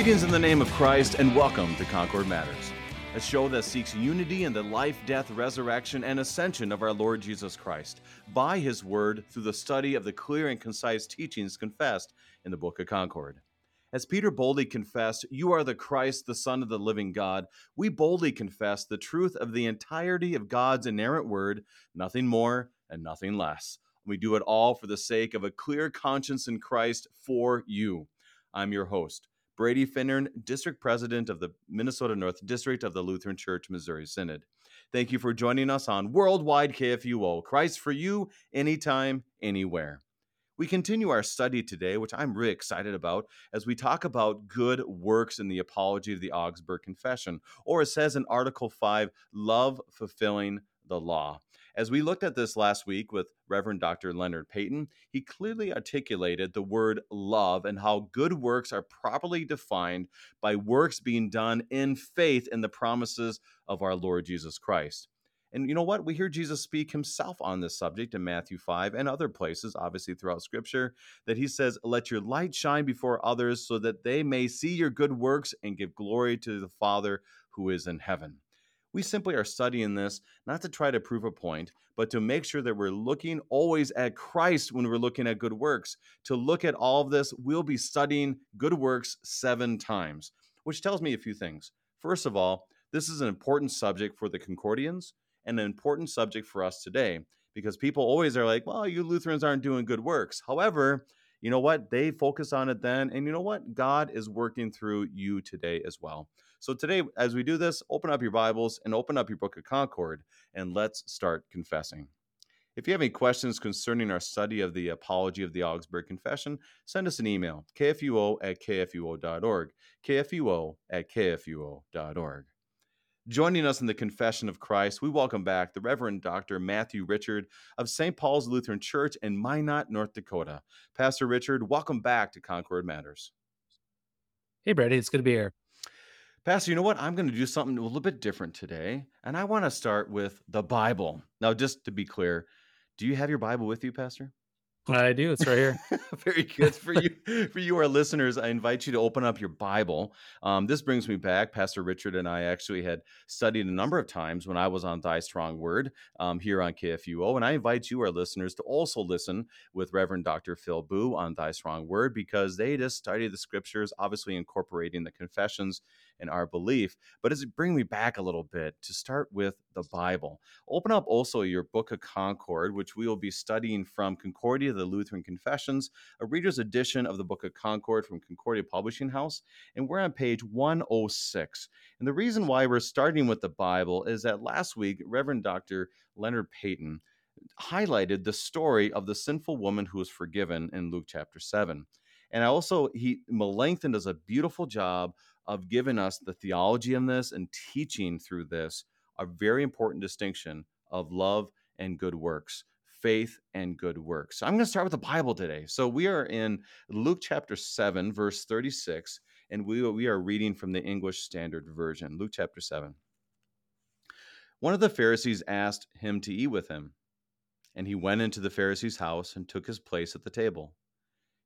Greetings in the name of Christ and welcome to Concord Matters, a show that seeks unity in the life, death, resurrection, and ascension of our Lord Jesus Christ by his word through the study of the clear and concise teachings confessed in the Book of Concord. As Peter boldly confessed, You are the Christ, the Son of the living God, we boldly confess the truth of the entirety of God's inerrant word, nothing more and nothing less. We do it all for the sake of a clear conscience in Christ for you. I'm your host, Brady Finnern, District President of the Minnesota North District of the Lutheran Church Missouri Synod. Thank you for joining us on Worldwide KFUO. Christ for you, anytime, anywhere. We continue our study today, which I'm really excited about, as we talk about good works in the apology of the Augsburg Confession, or it says in Article 5, love fulfilling the law. As we looked at this last week with Reverend Dr. Leonard Payton, he clearly articulated the word love and how good works are properly defined by works being done in faith in the promises of our Lord Jesus Christ. And you know what? We hear Jesus speak himself on this subject in Matthew 5 and other places, obviously throughout scripture, that he says, Let your light shine before others so that they may see your good works and give glory to the Father who is in heaven. We simply are studying this not to try to prove a point, but to make sure that we're looking always at Christ when we're looking at good works. To look at all of this, we'll be studying good works seven times, which tells me a few things. First of all, this is an important subject for the Concordians and an important subject for us today because people always are like, well, you Lutherans aren't doing good works. However, you know what? They focus on it then. And you know what? God is working through you today as well. So today, as we do this, open up your Bibles and open up your Book of Concord and let's start confessing. If you have any questions concerning our study of the Apology of the Augsburg Confession, send us an email, kfuo at kfuo.org, kfuo at kfuo.org. Joining us in the Confession of Christ, we welcome back the Reverend Dr. Matthew Richard of St. Paul's Lutheran Church in Minot, North Dakota. Pastor Richard, welcome back to Concord Matters. Hey, Brady, it's good to be here. Pastor, you know what? I'm going to do something a little bit different today. And I want to start with the Bible. Now, just to be clear, do you have your Bible with you, Pastor? I do. It's right here. Very good for you. For you, our listeners, I invite you to open up your Bible. Um, this brings me back. Pastor Richard and I actually had studied a number of times when I was on Thy Strong Word um, here on KFUO, and I invite you, our listeners, to also listen with Reverend Dr. Phil Booe on Thy Strong Word because they just study the Scriptures, obviously incorporating the confessions and our belief. But it's bring me back a little bit to start with the Bible. Open up also your Book of Concord, which we will be studying from Concordia, the Lutheran Confessions, a reader's edition of the Book of Concord from Concordia Publishing House. And we're on page 106. And the reason why we're starting with the Bible is that last week, Reverend Dr. Leonard Payton highlighted the story of the sinful woman who was forgiven in Luke chapter 7. And I also, he Melanchthon does a beautiful job of giving us the theology in this and teaching through this a very important distinction of love and good works, faith and good works. So I'm going to start with the Bible today. So we are in Luke chapter 7, verse 36, and we, we are reading from the English Standard Version. Luke chapter 7. One of the Pharisees asked him to eat with him, and he went into the Pharisee's house and took his place at the table.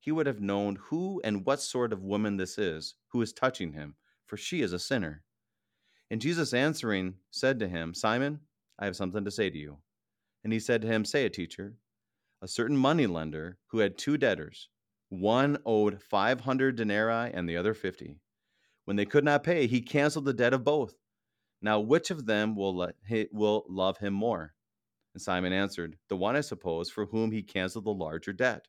he would have known who and what sort of woman this is who is touching him for she is a sinner. And Jesus answering said to him, Simon, I have something to say to you. And he said to him, Say it, teacher. A certain money lender who had two debtors, one owed 500 denarii and the other 50. When they could not pay, he canceled the debt of both. Now, which of them will, let, will love him more? And Simon answered, The one, I suppose, for whom he canceled the larger debt.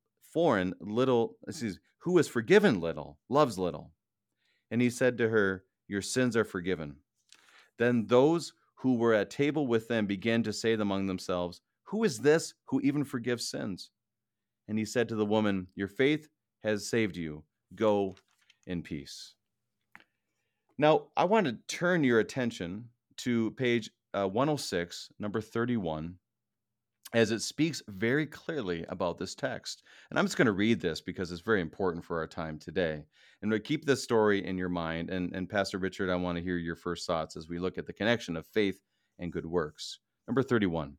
foreign little, excuse, who is forgiven little, loves little. And he said to her, Your sins are forgiven. Then those who were at table with them began to say among themselves, Who is this who even forgives sins? And he said to the woman, Your faith has saved you. Go in peace. Now, I want to turn your attention to page uh, 106, number 31, as it speaks very clearly about this text. And I'm just going to read this because it's very important for our time today. And we keep this story in your mind. And, and Pastor Richard, I want to hear your first thoughts as we look at the connection of faith and good works. Number 31.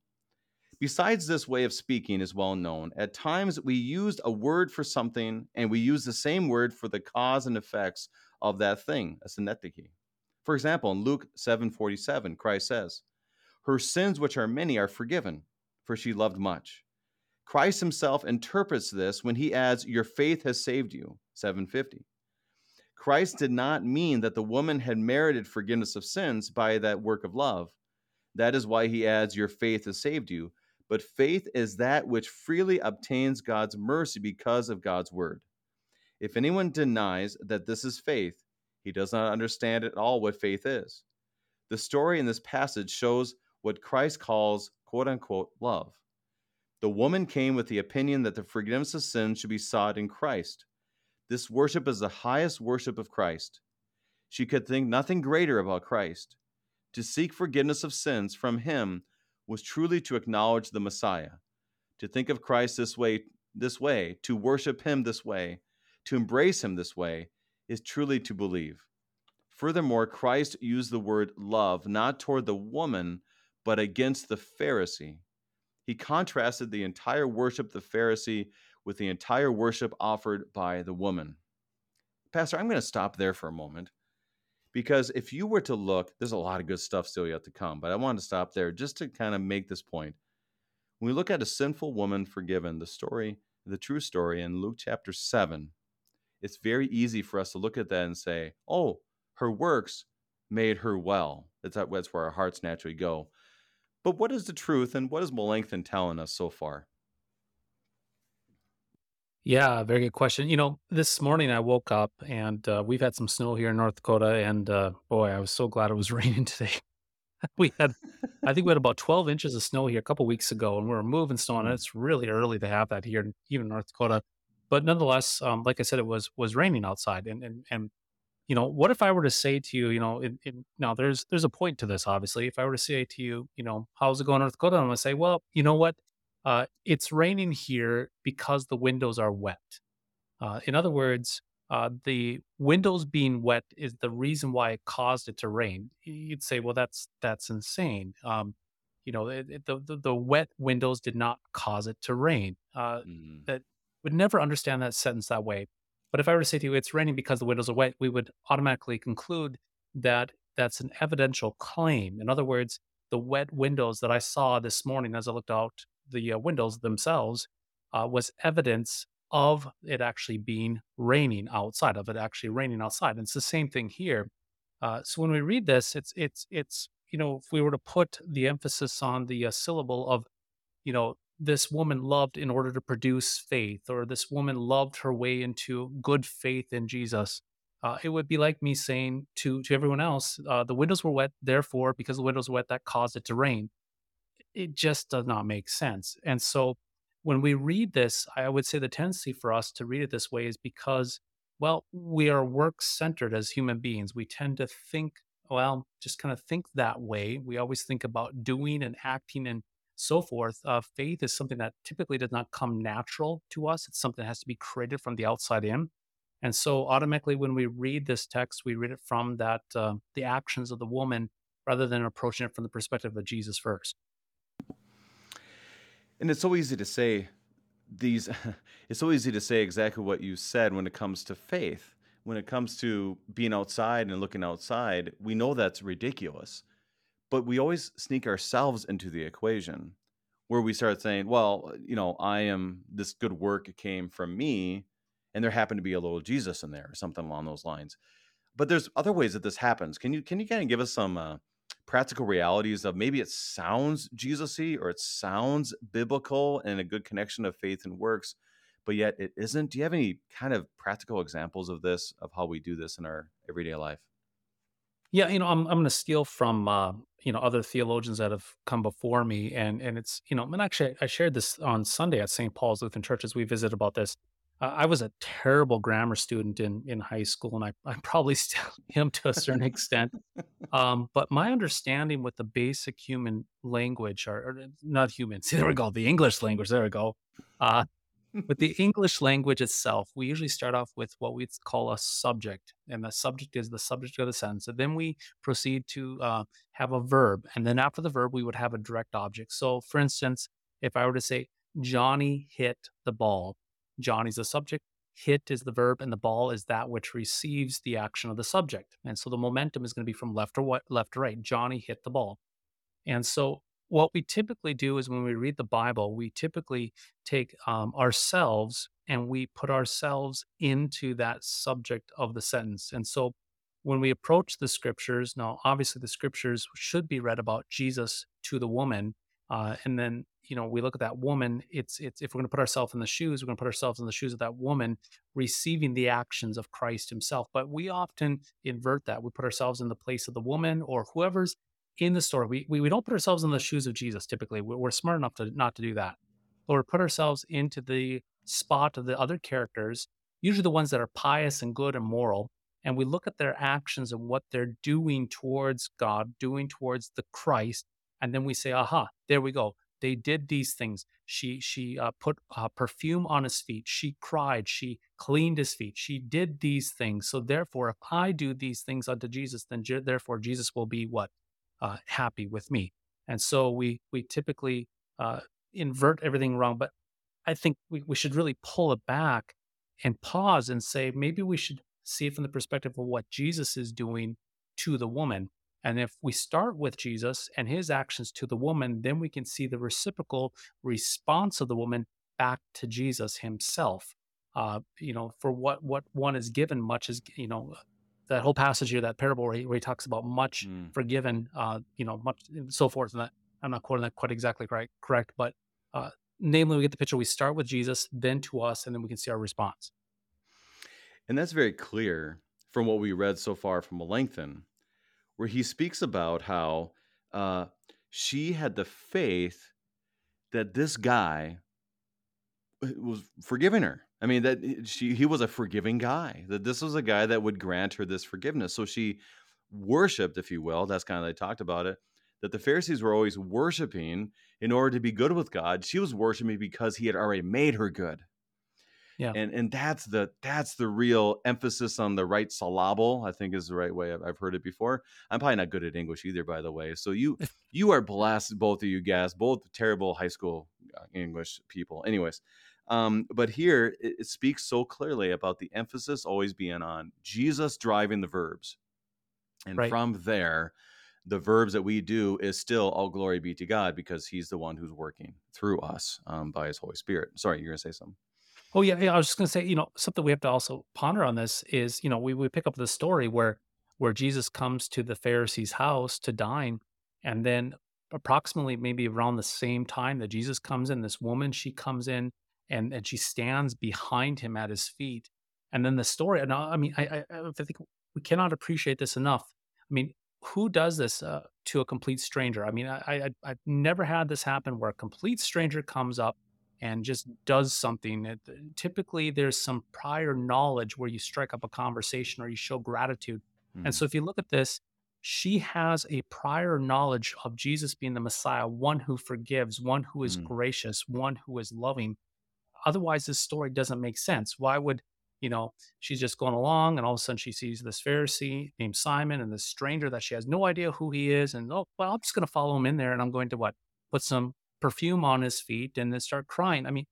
Besides, this way of speaking is well known. At times, we used a word for something, and we use the same word for the cause and effects of that thing, a synecdoche. For example, in Luke 7:47, Christ says, "Her sins, which are many, are forgiven, for she loved much." Christ himself interprets this when he adds, "Your faith has saved you." 750. Christ did not mean that the woman had merited forgiveness of sins by that work of love. That is why he adds, Your faith has saved you. But faith is that which freely obtains God's mercy because of God's word. If anyone denies that this is faith, he does not understand at all what faith is. The story in this passage shows what Christ calls, quote unquote, love. The woman came with the opinion that the forgiveness of sins should be sought in Christ. This worship is the highest worship of Christ. She could think nothing greater about Christ. To seek forgiveness of sins from him was truly to acknowledge the Messiah. To think of Christ this way, this way, to worship him this way, to embrace him this way is truly to believe. Furthermore, Christ used the word love not toward the woman, but against the Pharisee. He contrasted the entire worship of the Pharisee with the entire worship offered by the woman. Pastor, I'm going to stop there for a moment because if you were to look, there's a lot of good stuff still yet to come, but I wanted to stop there just to kind of make this point. When we look at a sinful woman forgiven, the story, the true story in Luke chapter 7, it's very easy for us to look at that and say, oh, her works made her well. That's where our hearts naturally go. But what is the truth and what is Melanchthon telling us so far? Yeah, very good question. You know, this morning I woke up and uh, we've had some snow here in North Dakota, and uh, boy, I was so glad it was raining today. we had, I think we had about 12 inches of snow here a couple weeks ago, and we were moving snow, and Mm. it's really early to have that here, even in North Dakota. But nonetheless, um, like I said, it was was raining outside, and and and you know, what if I were to say to you, you know, now there's there's a point to this, obviously. If I were to say to you, you know, how's it going, in North Dakota? I'm gonna say, well, you know what? Uh, it's raining here because the windows are wet. Uh, in other words, uh, the windows being wet is the reason why it caused it to rain. You'd say, well, that's that's insane. Um, you know, it, it- the, the the wet windows did not cause it to rain. Uh, Mm. that would never understand that sentence that way. But if I were to say to you, it's raining because the windows are wet, we would automatically conclude that that's an evidential claim. In other words, the wet windows that I saw this morning as I looked out the uh, windows themselves uh, was evidence of it actually being raining outside, of it actually raining outside. And it's the same thing here. Uh, so when we read this, it's it's it's you know if we were to put the emphasis on the uh, syllable of you know this woman loved in order to produce faith, or this woman loved her way into good faith in Jesus. Uh, it would be like me saying to to everyone else, uh, the windows were wet, therefore, because the windows were wet, that caused it to rain it just does not make sense. And so when we read this, I would say the tendency for us to read it this way is because, well, we are work centered as human beings. We tend to think, well, just kind of think that way. We always think about doing and acting and so forth. Uh, faith is something that typically does not come natural to us, it's something that has to be created from the outside in. And so automatically, when we read this text, we read it from that uh, the actions of the woman rather than approaching it from the perspective of Jesus first. And it's so easy to say these it's so easy to say exactly what you said when it comes to faith. When it comes to being outside and looking outside, we know that's ridiculous. But we always sneak ourselves into the equation where we start saying, well, you know, I am this good work came from me and there happened to be a little Jesus in there or something along those lines. but there's other ways that this happens. Can you can you kind of give us some uh, practical realities of maybe it sounds Jesus-y or it sounds biblical and a good connection of faith and works, but yet it isn't? Do you have any kind of practical examples of this of how we do this in our everyday life? Yeah, you know, I'm I'm going to steal from uh, you know other theologians that have come before me, and and it's you know, and actually I shared this on Sunday at St. Paul's Lutheran Church as we visited about this. Uh, I was a terrible grammar student in in high school, and I I probably still am to a certain extent. Um, but my understanding with the basic human language, or, or not humans, there we go, the English language, there we go. Uh, with the English language itself, we usually start off with what we call a subject, and the subject is the subject of the sentence. And then we proceed to uh, have a verb, and then after the verb, we would have a direct object. So, for instance, if I were to say, Johnny hit the ball, Johnny's the subject, hit is the verb, and the ball is that which receives the action of the subject. And so the momentum is going to be from left or what, left to right. Johnny hit the ball. And so what we typically do is when we read the Bible, we typically take um, ourselves and we put ourselves into that subject of the sentence. And so when we approach the scriptures, now obviously the scriptures should be read about Jesus to the woman. Uh, and then, you know, we look at that woman, it's, it's, if we're going to put ourselves in the shoes, we're going to put ourselves in the shoes of that woman receiving the actions of Christ himself. But we often invert that. We put ourselves in the place of the woman or whoever's in the story. We, we, we don't put ourselves in the shoes of Jesus typically. We're, we're smart enough to not to do that. We put ourselves into the spot of the other characters, usually the ones that are pious and good and moral, and we look at their actions and what they're doing towards God, doing towards the Christ, and then we say, "Aha, there we go. They did these things. She she uh, put uh, perfume on his feet. She cried. She cleaned his feet. She did these things. So therefore, if I do these things unto Jesus, then je- therefore Jesus will be what uh, happy with me. And so we we typically uh, invert everything wrong. But I think we, we should really pull it back and pause and say maybe we should see it from the perspective of what Jesus is doing to the woman. And if we start with Jesus and his actions to the woman, then we can see the reciprocal response of the woman back to Jesus himself. Uh, you know, for what what one is given, much is you know that whole passage here, that parable where he, where he talks about much mm. forgiven, uh, you know, much so forth. And that I'm not quoting that quite exactly right, correct, but uh, namely, we get the picture. We start with Jesus, then to us, and then we can see our response. And that's very clear from what we read so far from Melanchthon, where he speaks about how uh, she had the faith that this guy uh, was forgiving her I mean that eh, she he was a forgiving guy. That this was a guy that would grant her this forgiveness. So she worshipped, if you will. That's kind of they talked about it. That the Pharisees were always worshiping in order to be good with God. She was worshiping because he had already made her good. Yeah. And and that's the that's the real emphasis on the right syllable. I think is the right way I've, I've heard it before. I'm probably not good at English either, by the way. So you you are blessed, both of you guys, both terrible high school uh, English people. Anyways, um, but here it, it speaks so clearly about the emphasis always being on Jesus driving the verbs. And right. from there, the verbs that we do is still all glory be to God because he's the one who's working through us um, by his Holy Spirit. Sorry, you're going to say something. Oh yeah, yeah, I was just going to say, you know, something we have to also ponder on this is, you know, we, we pick up the story where where Jesus comes to the Pharisee's house to dine and then approximately maybe around the same time that Jesus comes in, this woman, she comes in and and she stands behind him at his feet. And then the story, and I, mean, I, I, I think we cannot appreciate this enough. I mean, who does this uh, to a complete stranger? I mean, I, I I've never had this happen where a complete stranger comes up and just does something. It, typically, there's some prior knowledge where you strike up a conversation or you show gratitude. Mm. And so, if you look at this, she has a prior knowledge of Jesus being the Messiah, one who forgives, one who is mm. gracious, one who is loving otherwise this story doesn't make sense. Why would you know she's just going along and all of a sudden she sees this Pharisee named Simon and this stranger that she has no idea who he is and oh well I'm just going to follow him in there and I'm going to what put some perfume on his feet and then start crying. I mean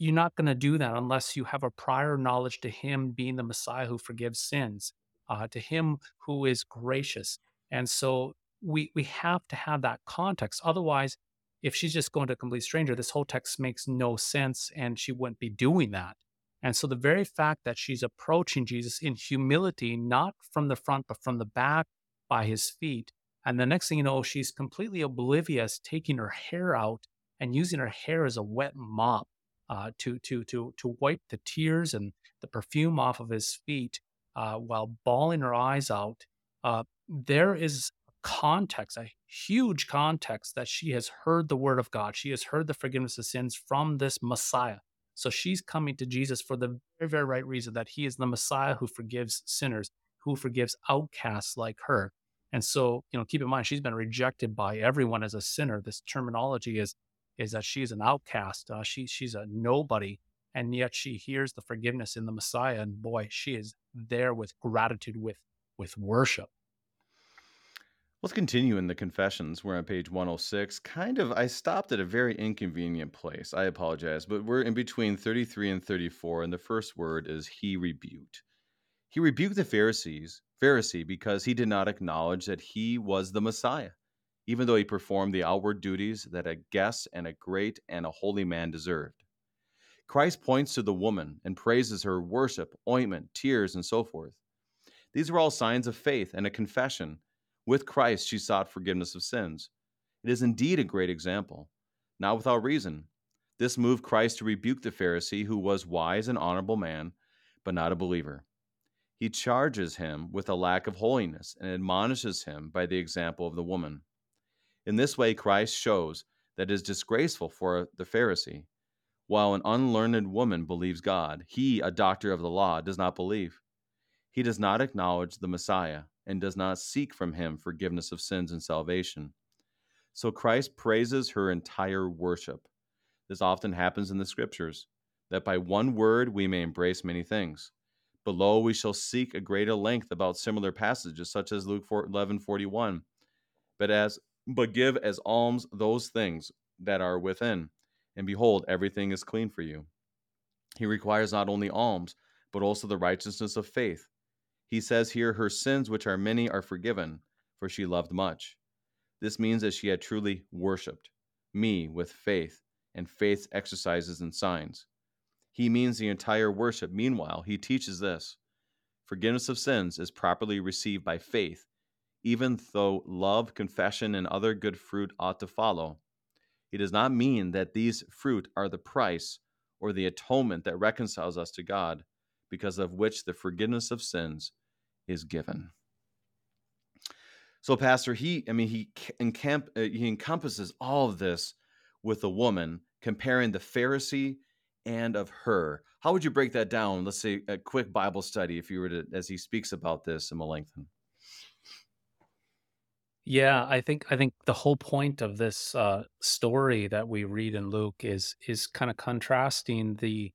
you're not going to do that unless you have a prior knowledge to him being the Messiah who forgives sins, uh, to him who is gracious. And so we we have to have that context. Otherwise, if she's just going to a complete stranger, this whole text makes no sense and she wouldn't be doing that. And so the very fact that she's approaching Jesus in humility, not from the front, but from the back by his feet. And the next thing you know, she's completely oblivious, taking her hair out and using her hair as a wet mop uh, to, to, to, to wipe the tears and the perfume off of his feet uh, while bawling her eyes out. Uh, there is context, a huge context that she has heard the word of God. She has heard the forgiveness of sins from this Messiah. So she's coming to Jesus for the very, very right reason that he is the Messiah who forgives sinners, who forgives outcasts like her. And so, you know, keep in mind, she's been rejected by everyone as a sinner. This terminology is is that she's an outcast. Uh, she she's a nobody, and yet she hears the forgiveness in the Messiah, and boy, she is there with gratitude, with with worship. Let's continue in the confessions. We're on page 106. Kind of, I stopped at a very inconvenient place. I apologize, but we're in between 33 and 34, and the first word is he rebuked. He rebuked the Pharisees, Pharisee, because he did not acknowledge that he was the Messiah, even though he performed the outward duties that a guest and a great and a holy man deserved. Christ points to the woman and praises her worship, ointment, tears, and so forth. These were all signs of faith and a confession with Christ, she sought forgiveness of sins. It is indeed a great example, not without reason. This moved Christ to rebuke the Pharisee, who was wise and honorable man, but not a believer. He charges him with a lack of holiness and admonishes him by the example of the woman. In this way, Christ shows that it is disgraceful for the Pharisee. While an unlearned woman believes God, he, a doctor of the law, does not believe. He does not acknowledge the Messiah, and does not seek from him forgiveness of sins and salvation. So Christ praises her entire worship. This often happens in the scriptures, that by one word we may embrace many things. Below we shall seek a greater length about similar passages, such as Luke 11 41. But as but give as alms those things that are within, and behold, everything is clean for you. He requires not only alms, but also the righteousness of faith he says here, Her sins, which are many, are forgiven, for she loved much. This means that she had truly worshiped me with faith and faith's exercises and signs. He means the entire worship. Meanwhile, he teaches this forgiveness of sins is properly received by faith, even though love, confession, and other good fruit ought to follow. He does not mean that these fruit are the price or the atonement that reconciles us to God, because of which the forgiveness of sins is given. So, Pastor, he, I mean, he, encamp, uh, he encompasses all of this with a woman, comparing the Pharisee and of her. How would you break that down? Let's say a quick Bible study, if you were to, as he speaks about this in Melanchthon. Yeah, I think I think the whole point of this uh, story that we read in Luke is is kind of contrasting the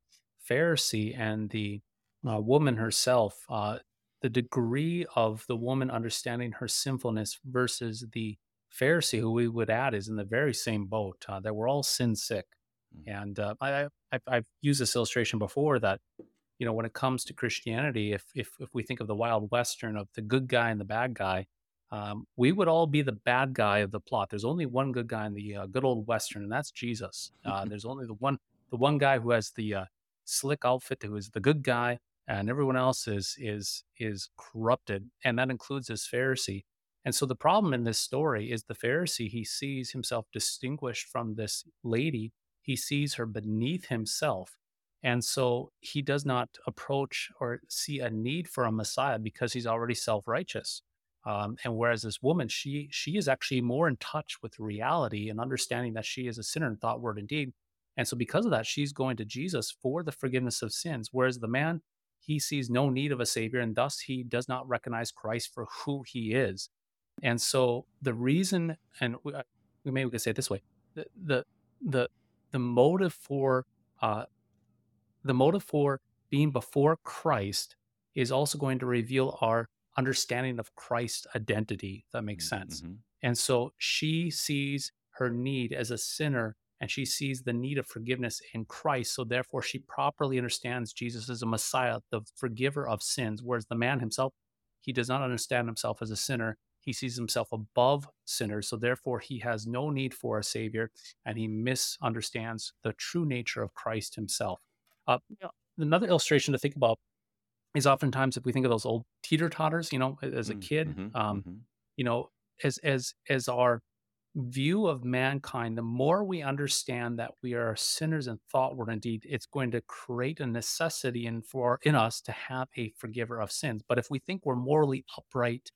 Pharisee and the uh, woman herself. Uh, the degree of the woman understanding her sinfulness versus the Pharisee, who we would add is in the very same boat. Uh, that we're all sin sick, mm-hmm. and uh, I, I I've used this illustration before that you know when it comes to Christianity, if if if we think of the wild western of the good guy and the bad guy, um, we would all be the bad guy of the plot. There's only one good guy in the uh, good old western, and that's Jesus. Uh, there's only the one the one guy who has the uh, slick outfit, who is the good guy, and everyone else is is is corrupted and that includes this pharisee. And so the problem in this story is the pharisee he sees himself distinguished from this lady. He sees her beneath himself and so he does not approach or see a need for a messiah because he's already self-righteous. Um, and whereas this woman she she is actually more in touch with reality and understanding that she is a sinner in thought word and deed. And so because of that she's going to jesus for the forgiveness of sins whereas the man he sees no need of a savior and thus he does not recognize Christ for who he is. And so the reason, and we, uh, we maybe we could say it this way, the the the, the motive for uh, the motive for being before Christ is also going to reveal our understanding of Christ's identity. that makes sense. Mm-hmm. And so she sees her need as a sinner and she sees the need of forgiveness in Christ. So therefore, she properly understands Jesus as a Messiah, the forgiver of sins. Whereas the man himself, he does not understand himself as a sinner. He sees himself above sinners. So therefore, he has no need for a savior, and he misunderstands the true nature of Christ himself. Uh, another illustration to think about is oftentimes if we think of those old teeter totters, you know, as a Mm, kid, mhm, um, mhm. you know, as as as our view of mankind, the more we understand that we are sinners in thought, word, and deed, it's going to create a necessity in for in us to have a forgiver of sins. But if we think we're morally upright,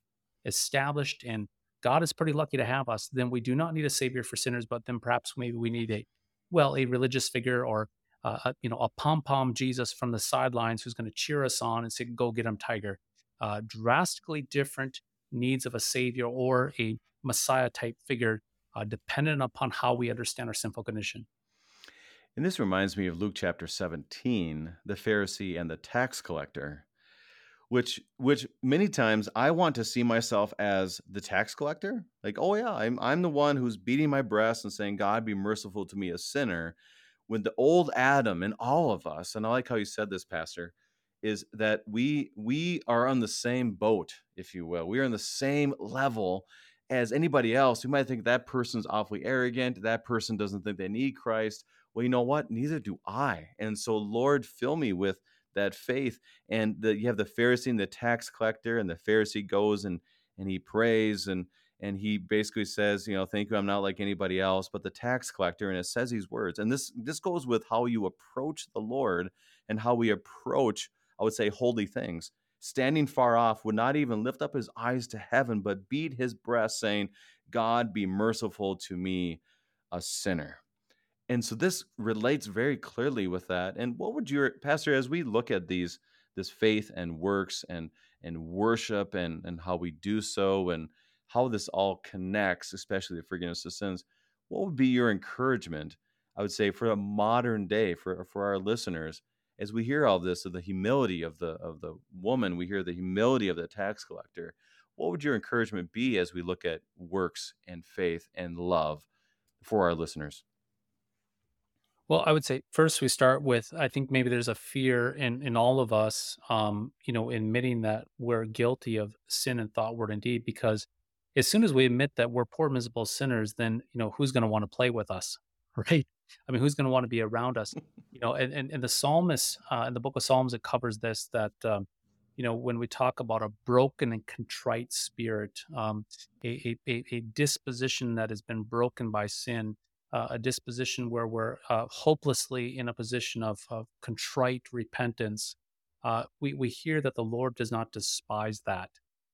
established, and God is pretty lucky to have us, then we do not need a savior for sinners. But then perhaps maybe we need a well, a religious figure or uh, a, you know a pom pom Jesus from the sidelines who's going to cheer us on and say, "Go get him, Tiger." Uh, drastically different needs of a savior or a Messiah type figure uh, dependent upon how we understand our sinful condition. And this reminds me of Luke chapter 17, the Pharisee and the tax collector, which which many times I want to see myself as the tax collector. Like, oh yeah, I'm I'm the one who's beating my breast and saying, God be merciful to me, a sinner. When the old Adam and all of us, and I like how you said this, Pastor, is that we we are on the same boat, if you will. We are on the same level as anybody else. We might think that person's awfully arrogant, that person doesn't think they need Christ. Well, you know what? Neither do I. And so, Lord, fill me with that faith. And the, you have the Pharisee and the tax collector, and the Pharisee goes and and he prays and and he basically says, you know, thank you, I'm not like anybody else. But the tax collector, and it says these words, and this this goes with how you approach the Lord and how we approach, I would say, holy things. Standing far off would not even lift up his eyes to heaven, but beat his breast, saying, God be merciful to me, a sinner. And so this relates very clearly with that. And what would your pastor as we look at these this faith and works and and worship and and how we do so and how this all connects especially the forgiveness of sins what would be your encouragement i would say for a modern day for for our listeners as we hear all this of the humility of the of the woman we hear the humility of the tax collector what would your encouragement be as we look at works and faith and love for our listeners Well, I would say first we start with I think maybe there's a fear in in all of us, um, you know, admitting that we're guilty of sin and thought, word, and deed. Because as soon as we admit that we're poor, miserable sinners, then you know who's going to want to play with us, right? I mean, who's going to want to be around us? You know, and and, and the psalmist uh, in the book of Psalms it covers this that. Um, you know, when we talk about a broken and contrite spirit, um, a, a, a disposition that has been broken by sin, uh, a disposition where we're uh, hopelessly in a position of, of contrite repentance, uh, we we hear that the Lord does not despise that,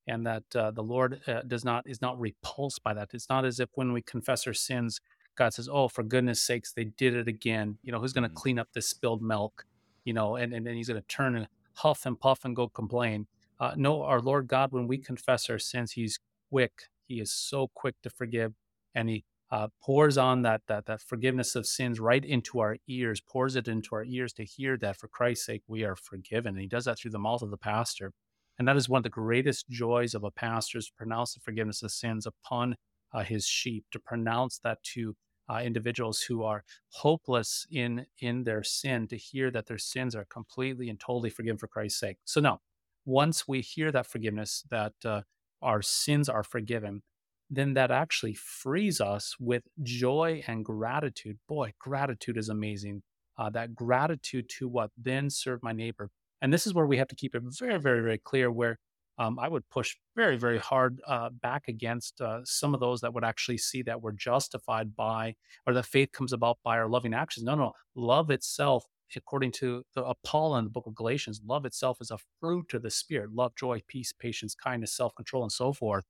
and that uh, the Lord uh, does not is not repulsed by that. It's not as if when we confess our sins, God says, "Oh, for goodness sakes, they did it again." You know, who's going to Mm, clean up this spilled milk? You know, and and then He's going to turn and huff and puff and go complain. Uh, no, our Lord God, when we confess our sins, He's quick. He is so quick to forgive, and He uh, pours on that that that forgiveness of sins right into our ears, pours it into our ears to hear that for Christ's sake we are forgiven. And he does that through the mouth of the pastor. And that is one of the greatest joys of a pastor is to pronounce the forgiveness of sins upon uh, his sheep, to pronounce that to uh, individuals who are hopeless in in their sin, to hear that their sins are completely and totally forgiven for Christ's sake. So now, once we hear that forgiveness, that uh, our sins are forgiven, then that actually frees us with joy and gratitude. Boy, gratitude is amazing. Uh, that gratitude to what then serve my neighbor. And this is where we have to keep it very, very, very clear. Where um, I would push very, very hard uh, back against uh, some of those that would actually see that we're justified by, or that faith comes about by our loving actions. No, no, love itself, according to the, uh, Paul in the book of Galatians, love itself is a fruit of the Spirit love, joy, peace, patience, kindness, self control, and so forth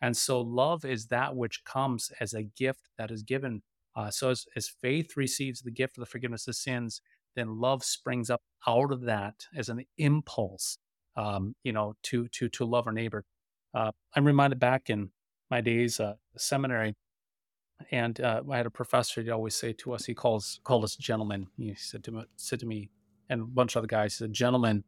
and so love is that which comes as a gift that is given. Uh, so as, as faith receives the gift of the forgiveness of sins, then love springs up out of that as an impulse, um, you know, to to to love our neighbor. Uh, I'm reminded back in my days uh, seminary, and uh, I had a professor. He'd always say to us, he calls called us gentlemen. He said to me, said to me, and a bunch of other guys, he said, "Gentlemen,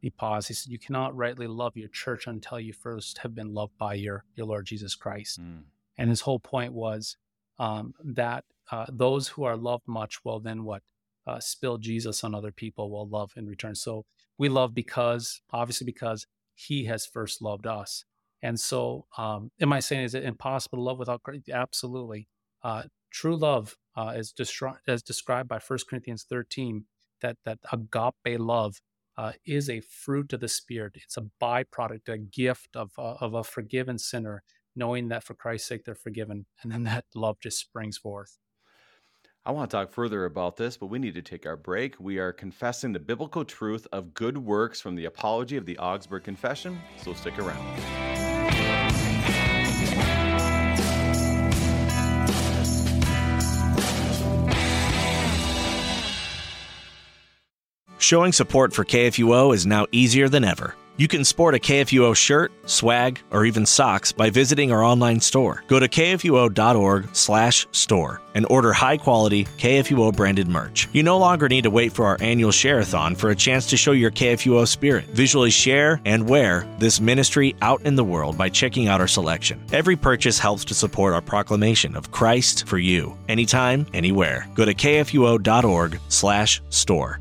he paused. He said, "You cannot rightly love your church until you first have been loved by your your Lord Jesus Christ." mm, And his whole point was um, that uh, those who are loved much will then what uh, spill Jesus on other people will love in return. So we love because obviously because He has first loved us. And so, um, am I saying is it impossible to love without? Absolutely. Uh, true love, uh, as, destri- as described by First Corinthians 13, that that agape love uh, is a fruit of the Spirit. It's a byproduct, a gift of uh, of a forgiven sinner, knowing that for Christ's sake they're forgiven, and then that love just springs forth. I want to talk further about this, but we need to take our break. We are confessing the biblical truth of good works from the Apology of the Augsburg Confession, so stick around. Showing support for KFUO is now easier than ever. You can sport a KFUO shirt, swag, or even socks by visiting our online store. Go to kfuo.org/store and order high-quality KFUO branded merch. You no longer need to wait for our annual share-a-thon for a chance to show your KFUO spirit. Visually share and wear this ministry out in the world by checking out our selection. Every purchase helps to support our proclamation of Christ for you, anytime, anywhere. Go to kfuo.org/store.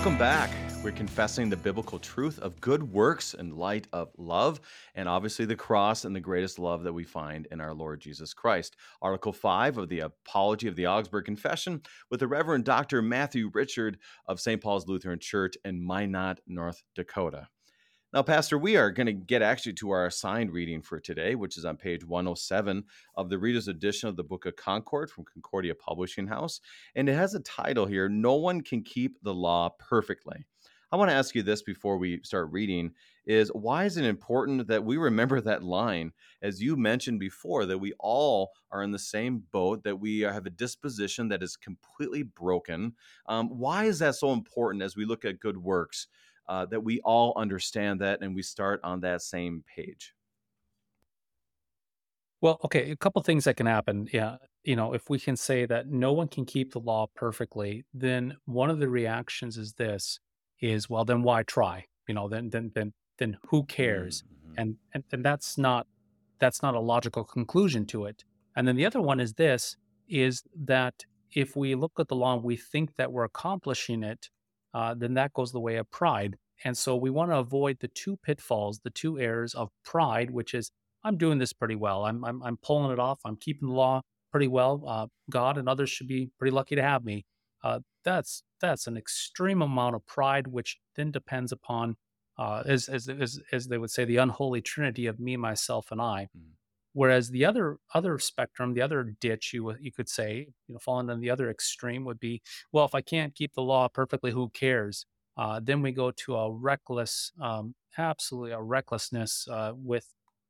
Welcome back. We're confessing the biblical truth of good works in light of love, and obviously the cross and the greatest love that we find in our Lord Jesus Christ. Article 5 of the Apology of the Augsburg Confession with the Reverend Dr. Matthew Richard of St. Paul's Lutheran Church in Minot, North Dakota. Now, Pastor, we are going to get actually to our assigned reading for today, which is on page 107 of the Reader's Edition of the Book of Concord from Concordia Publishing House. And it has a title here No One Can Keep the Law Perfectly. I want to ask you this before we start reading is why is it important that we remember that line as you mentioned before that we all are in the same boat that we have a disposition that is completely broken um, why is that so important as we look at good works uh, that we all understand that and we start on that same page. Well, okay, a couple things that can happen. Yeah, you know, if we can say that no one can keep the law perfectly, then one of the reactions is this: is well, then why try? You know, then then then then who cares? Mm-hmm. And, and and that's not that's not a logical conclusion to it. And then the other one is this: is that if we look at the law and we think that we're accomplishing it, uh, then that goes the way of pride. And so we want to avoid the two pitfalls, the two errors of pride, which is I'm doing this pretty well. I'm I'm, I'm pulling it off. I'm keeping the law pretty well. Uh, God and others should be pretty lucky to have me. Uh, that's that's an extreme amount of pride, which then depends upon, uh, as, as as as they would say, the unholy trinity of me, myself, and I. Mm. Whereas the other other spectrum, the other ditch, you you could say, you know, falling on the other extreme would be, well, if I can't keep the law perfectly, who cares? Uh, then we go to a reckless, um, absolutely a recklessness uh, with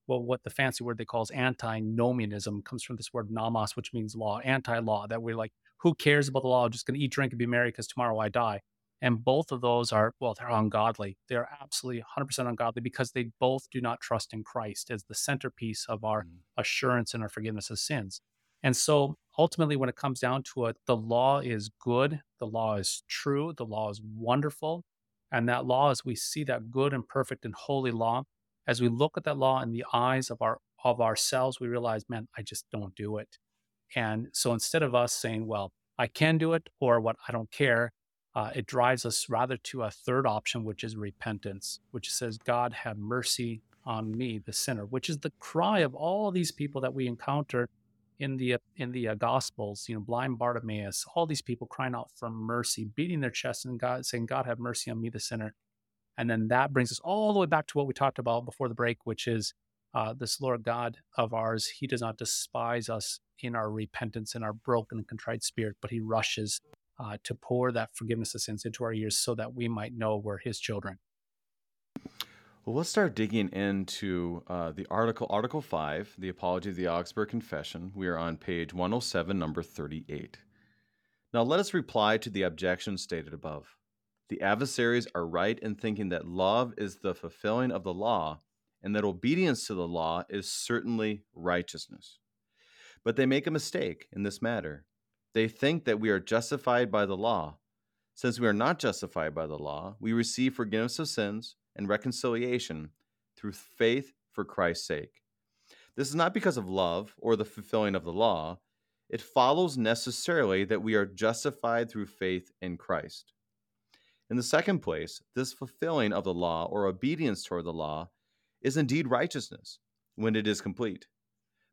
well, what the fancy word they call is antinomianism comes from this word nomos, which means law, anti-law. That we're like, who cares about the law? I'm just going to eat, drink, and be merry because tomorrow I die. And both of those are, well, they're ungodly. They're absolutely 100% ungodly because they both do not trust in Christ as the centerpiece of our mm. assurance and our forgiveness of sins. And so ultimately, when it comes down to it, the law is good, the law is true, the law is wonderful. And that law, as we see that good and perfect and holy law, as we look at that law in the eyes of our of ourselves, we realize, man, I just don't do it. And so instead of us saying, well, I can do it, or what I don't care, uh, it drives us rather to a third option, which is repentance, which says, God, have mercy on me, the sinner, which is the cry of all these people that we encounter in the in the uh, Gospels. You know, blind Bartimaeus, all these people crying out for mercy, beating their chests and God saying, "God, have mercy on me, the sinner." And then that brings us all the way back to what we talked about before the break, which is uh, this Lord God of ours. He does not despise us in our repentance and our broken and contrite spirit, but He rushes uh, to pour that forgiveness of sins into our ears so that we might know we're his children. Well, let's start digging into uh, the article, Article 5, the Apology of the Augsburg Confession. We are on page 107, number 38. Now, let us reply to the objection stated above. The adversaries are right in thinking that love is the fulfilling of the law and that obedience to the law is certainly righteousness. But they make a mistake in this matter. They think that we are justified by the law. Since we are not justified by the law, we receive forgiveness of sins and reconciliation through faith for Christ's sake. This is not because of love or the fulfilling of the law. It follows necessarily that we are justified through faith in Christ. In the second place, this fulfilling of the law or obedience toward the law is indeed righteousness, when it is complete,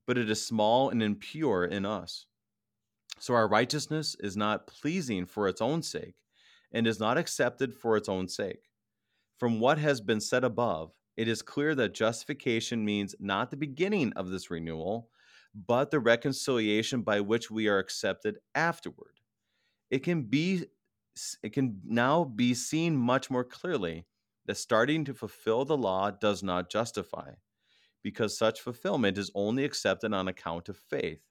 but it is small and impure in us. So our righteousness is not pleasing for its own sake and is not accepted for its own sake. From what has been said above, it is clear that justification means not the beginning of this renewal, but the reconciliation by which we are accepted afterward. It can be it can now be seen much more clearly that starting to fulfill the law does not justify, because such fulfillment is only accepted on account of faith.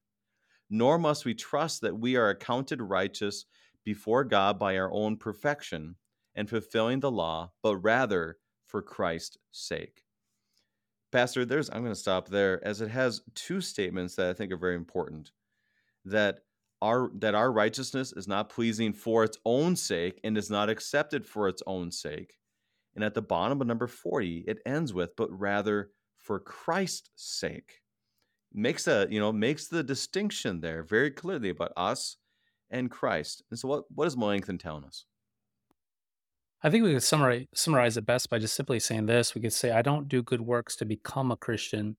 Nor must we trust that we are accounted righteous before God by our own perfection and fulfilling the law, but rather for Christ's sake. Pastor, there's I'm going to stop there as it has two statements that I think are very important. That our that our righteousness is not pleasing for its own sake and is not accepted for its own sake. And at the bottom of number 40, it ends with but rather for Christ's sake. Makes a, you know, makes the distinction there very clearly about us and Christ. And so what what is Melanchthon telling us? I think we could summarize summarize it best by just simply saying this. We could say, I don't do good works to become a Christian,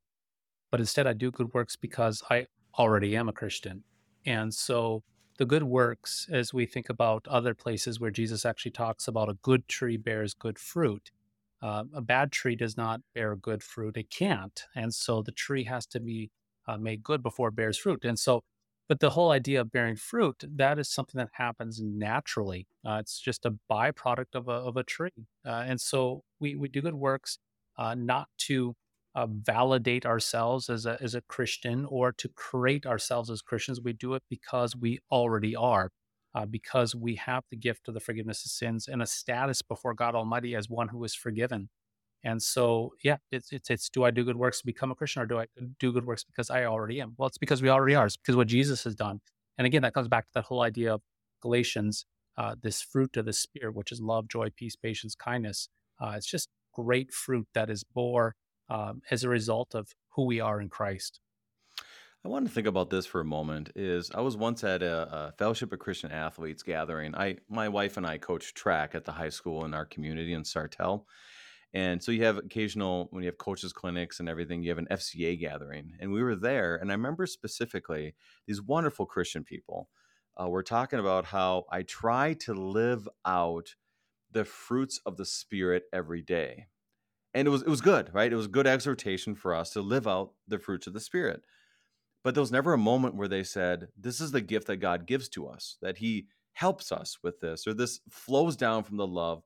but instead I do good works because I already am a Christian. And so the good works, as we think about other places where Jesus actually talks about a good tree bears good fruit, uh, a bad tree does not bear good fruit. It can't. And so the tree has to be uh, made good before it bears fruit. And so but the whole idea of bearing fruit, that is something that happens naturally. Uh, it's just a byproduct of a, of a tree. Uh, and so we, we do good works uh, not to uh, validate ourselves as a, as a Christian or to create ourselves as Christians. We do it because we already are, uh, because we have the gift of the forgiveness of sins and a status before God Almighty as one who is forgiven. And so, yeah, it's, it's, it's do I do good works to become a Christian or do I do good works because I already am? Well, it's because we already are. It's because what Jesus has done. And again, that comes back to that whole idea of Galatians, uh, this fruit of the Spirit, which is love, joy, peace, patience, kindness. Uh, it's just great fruit that is bore um, as a result of who we are in Christ. I want to think about this for a moment. Is I was once at a, a, Fellowship of Christian Athletes gathering. I, my wife and I coach track at the high school in our community in Sartell, and so you have occasional when you have coaches clinics and everything, you have an FCA gathering. And we were there, and I remember specifically these wonderful Christian people uh, were talking about how I try to live out the fruits of the Spirit every day. And it was it was good, right? It was good exhortation for us to live out the fruits of the Spirit. But there was never a moment where they said, This is the gift that God gives to us, that He helps us with this, or this flows down from the love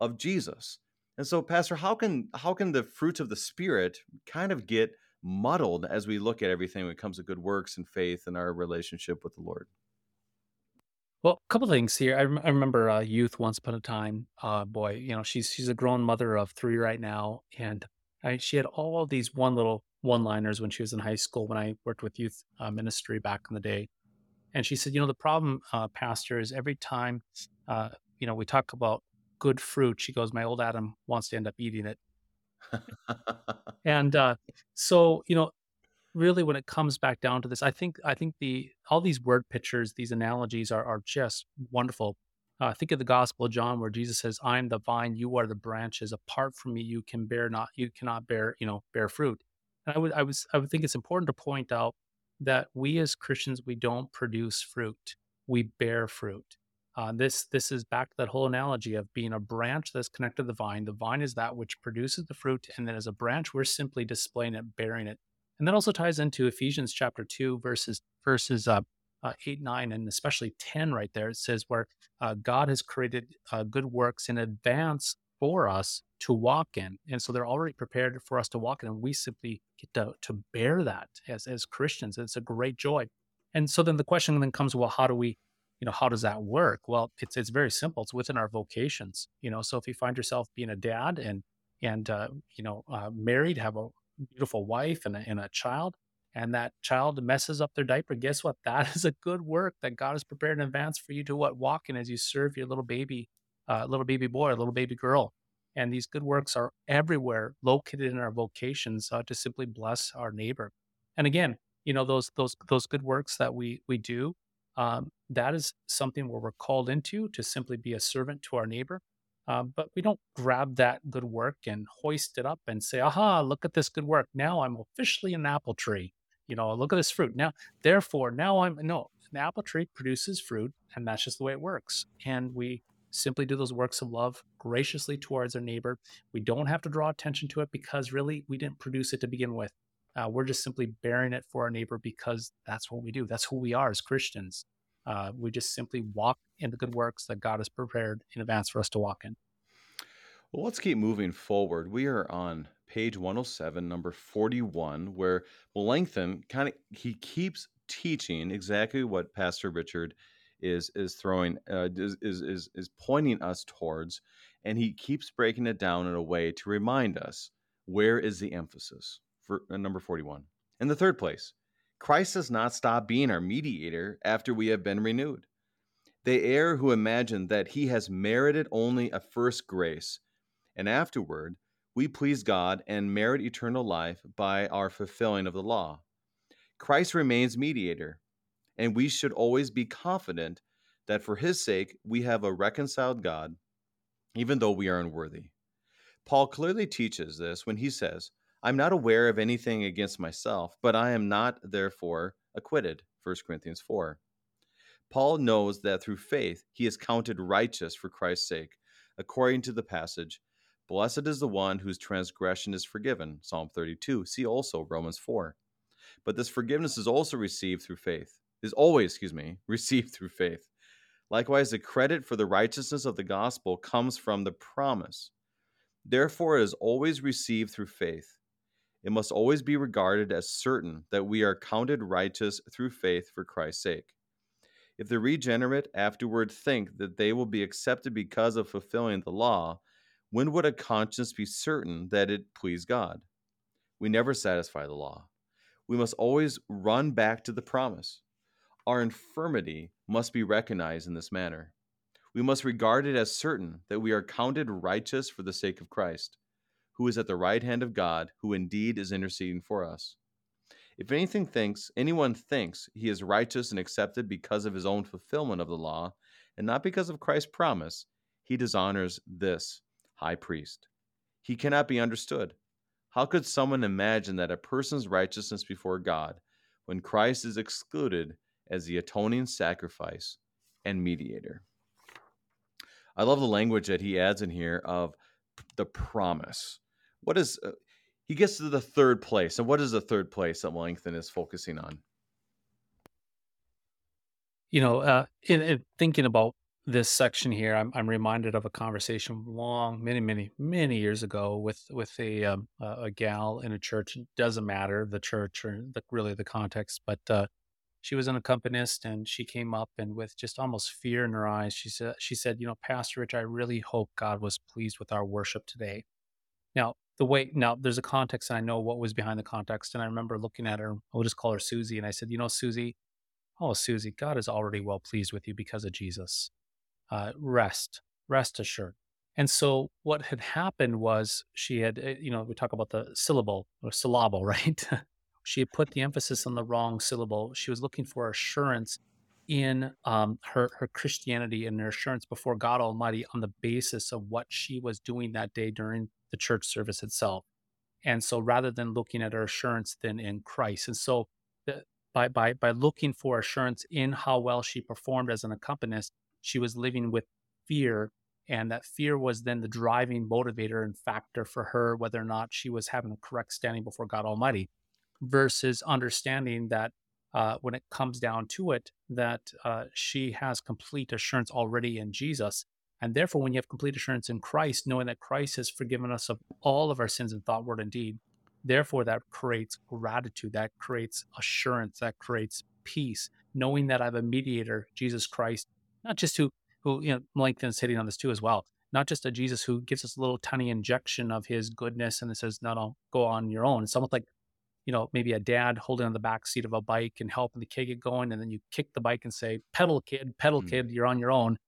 of Jesus. And so, Pastor, how can how can the fruits of the Spirit kind of get muddled as we look at everything when it comes to good works and faith and our relationship with the Lord? Well, a couple things here. I, rem- I remember uh, youth once upon a time. Uh, boy, you know, she's she's a grown mother of three right now, and I, she had all these one little one-liners when she was in high school. When I worked with youth uh, ministry back in the day, and she said, you know, the problem, uh, Pastor, is every time, uh, you know, we talk about good fruit. She goes, My old Adam wants to end up eating it. and uh, so, you know, really when it comes back down to this, I think I think the all these word pictures, these analogies are are just wonderful. Uh, think of the Gospel of John, where Jesus says, "I am the vine; you are the branches. Apart from me, you can bear not, you cannot bear, you know, bear fruit." And I would, I was, I would think it's important to point out that we as Christians, we don't produce fruit; we bear fruit. Uh, this this is back to that whole analogy of being a branch that's connected to the vine. The vine is that which produces the fruit, and then as a branch, we're simply displaying it, bearing it. And that also ties into Ephesians chapter two, verses verses uh, uh, eight, nine, and especially ten. Right there, it says where uh, God has created uh, good works in advance for us to walk in, and so they're already prepared for us to walk in, and we simply get to to bear that as as Christians. It's a great joy. And so then the question then comes, well, how do we you know how does that work well it's it's very simple it's within our vocations you know so if you find yourself being a dad and and uh, you know uh, married have a beautiful wife and a, and a child and that child messes up their diaper guess what that is a good work that god has prepared in advance for you to what walk in as you serve your little baby uh, little baby boy a little baby girl and these good works are everywhere located in our vocations uh, to simply bless our neighbor and again you know those those those good works that we we do um, that is something where we're called into to simply be a servant to our neighbor. Uh, but we don't grab that good work and hoist it up and say, aha, look at this good work. Now I'm officially an apple tree. You know, look at this fruit. Now, therefore, now I'm no, an apple tree produces fruit, and that's just the way it works. And we simply do those works of love graciously towards our neighbor. We don't have to draw attention to it because really we didn't produce it to begin with. Uh, we're just simply bearing it for our neighbor because that's what we do. That's who we are as Christians. Uh, we just simply walk in the good works that God has prepared in advance for us to walk in. Well, let's keep moving forward. We are on page 107, number 41, where Melanchthon kind of he keeps teaching exactly what Pastor Richard is is throwing uh, is, is is pointing us towards, and he keeps breaking it down in a way to remind us where is the emphasis for uh, number 41. In the third place, Christ does not stop being our mediator after we have been renewed. They err who imagine that he has merited only a first grace, and afterward we please God and merit eternal life by our fulfilling of the law. Christ remains mediator, and we should always be confident that for his sake we have a reconciled God, even though we are unworthy. Paul clearly teaches this when he says, I'm not aware of anything against myself, but I am not therefore acquitted. 1 Corinthians 4. Paul knows that through faith he is counted righteous for Christ's sake, according to the passage, Blessed is the one whose transgression is forgiven. Psalm 32. See also Romans 4. But this forgiveness is also received through faith, is always, excuse me, received through faith. Likewise, the credit for the righteousness of the gospel comes from the promise. Therefore, it is always received through faith. It must always be regarded as certain that we are counted righteous through faith for Christ's sake. If the regenerate afterward think that they will be accepted because of fulfilling the law, when would a conscience be certain that it pleased God? We never satisfy the law. We must always run back to the promise. Our infirmity must be recognized in this manner. We must regard it as certain that we are counted righteous for the sake of Christ, who is at the right hand of God, who indeed is interceding for us. If anything thinks anyone thinks he is righteous and accepted because of his own fulfillment of the law, and not because of Christ's promise, he dishonors this high priest. He cannot be understood. How could someone imagine that a person's righteousness before God when Christ is excluded as the atoning sacrifice and mediator? I love the language that he adds in here of the promise. What is uh, he gets to the third place, and what is the third place that Melanchthon is focusing on? You know, uh, in, in thinking about this section here, I'm, I'm reminded of a conversation long, many, many, many years ago with with a um, a gal in a church. It doesn't matter the church or the, really the context, but uh, she was an accompanist and she came up and with just almost fear in her eyes, she said, she said, you know, Pastor Rich, I really hope God was pleased with our worship today. Now, the way now there's a context and I know what was behind the context. And I remember looking at her, I'll just call her Susie, and I said, you know, Susie, oh Susie, God is already well pleased with you because of Jesus uh, rest, rest assured. And so what had happened was she had, eh, you know, we talk about the syllable or syllable, right? She had put the emphasis on the wrong syllable. She was looking for assurance in um, her her Christianity and her assurance before God Almighty on the basis of what she was doing that day during the church service itself. And so, rather than looking at her assurance, then in Christ, and so the, by by by looking for assurance in how well she performed as an accompanist, she was living with fear and that fear was then the driving motivator and factor for her whether or not she was having a correct standing before god almighty versus understanding that uh, when it comes down to it that uh, she has complete assurance already in jesus and therefore when you have complete assurance in christ knowing that christ has forgiven us of all of our sins in thought word and deed therefore that creates gratitude that creates assurance that creates peace knowing that i have a mediator jesus christ not just who who you know Melanchthon's hitting on this too as well. Not just a Jesus who gives us a little tiny injection of his goodness and it says, no, no, go on your own. It's almost like, you know, maybe a dad holding on the back seat of a bike and helping the kid get going, and then you kick the bike and say, pedal kid, pedal mm-hmm. kid, you're on your own.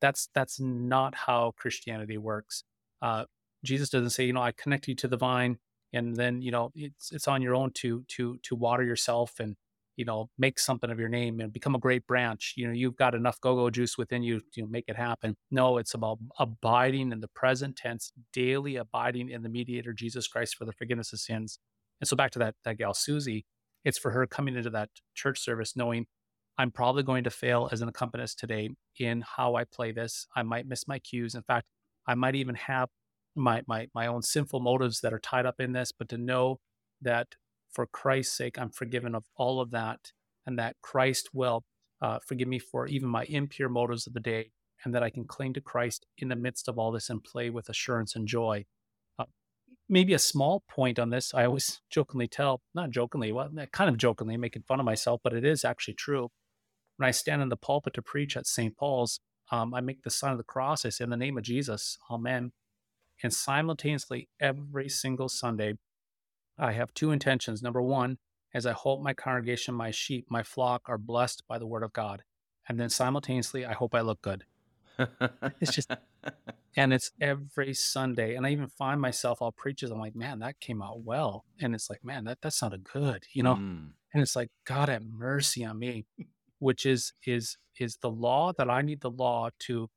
That's that's not how Christianity works. Uh, Jesus doesn't say, you know, I connect you to the vine, and then you know it's it's on your own to to to water yourself and you know, make something of your name and become a great branch. You know, you've got enough go-go juice within you to make it happen. No, it's about abiding in the present tense, daily abiding in the mediator Jesus Christ for the forgiveness of sins. And so back to that that gal Susie, it's for her coming into that church service knowing I'm probably going to fail as an accompanist today in how I play this. I might miss my cues. In fact, I might even have my my my own sinful motives that are tied up in this, but to know that for Christ's sake, I'm forgiven of all of that, and that Christ will uh, forgive me for even my impure motives of the day, and that I can cling to Christ in the midst of all this and play with assurance and joy. Maybe a small point on this, I always jokingly tell, not jokingly, well, kind of jokingly, making fun of myself, but it is actually true. When I stand in the pulpit to preach at St. Paul's, um, I make the sign of the cross. I say, in the name of Jesus, Amen. And simultaneously, every single Sunday, I have two intentions. Number one, as I hope my congregation, my sheep, my flock are blessed by the word of God. And then simultaneously, I hope I look good. It's just, and it's every Sunday. And I even find myself, I'll preach it. I'm like, man, that came out well. And it's like, man, that, that sounded good, you know? Mm. And it's like, God have mercy on me, which is, is, is the law that I need the law to,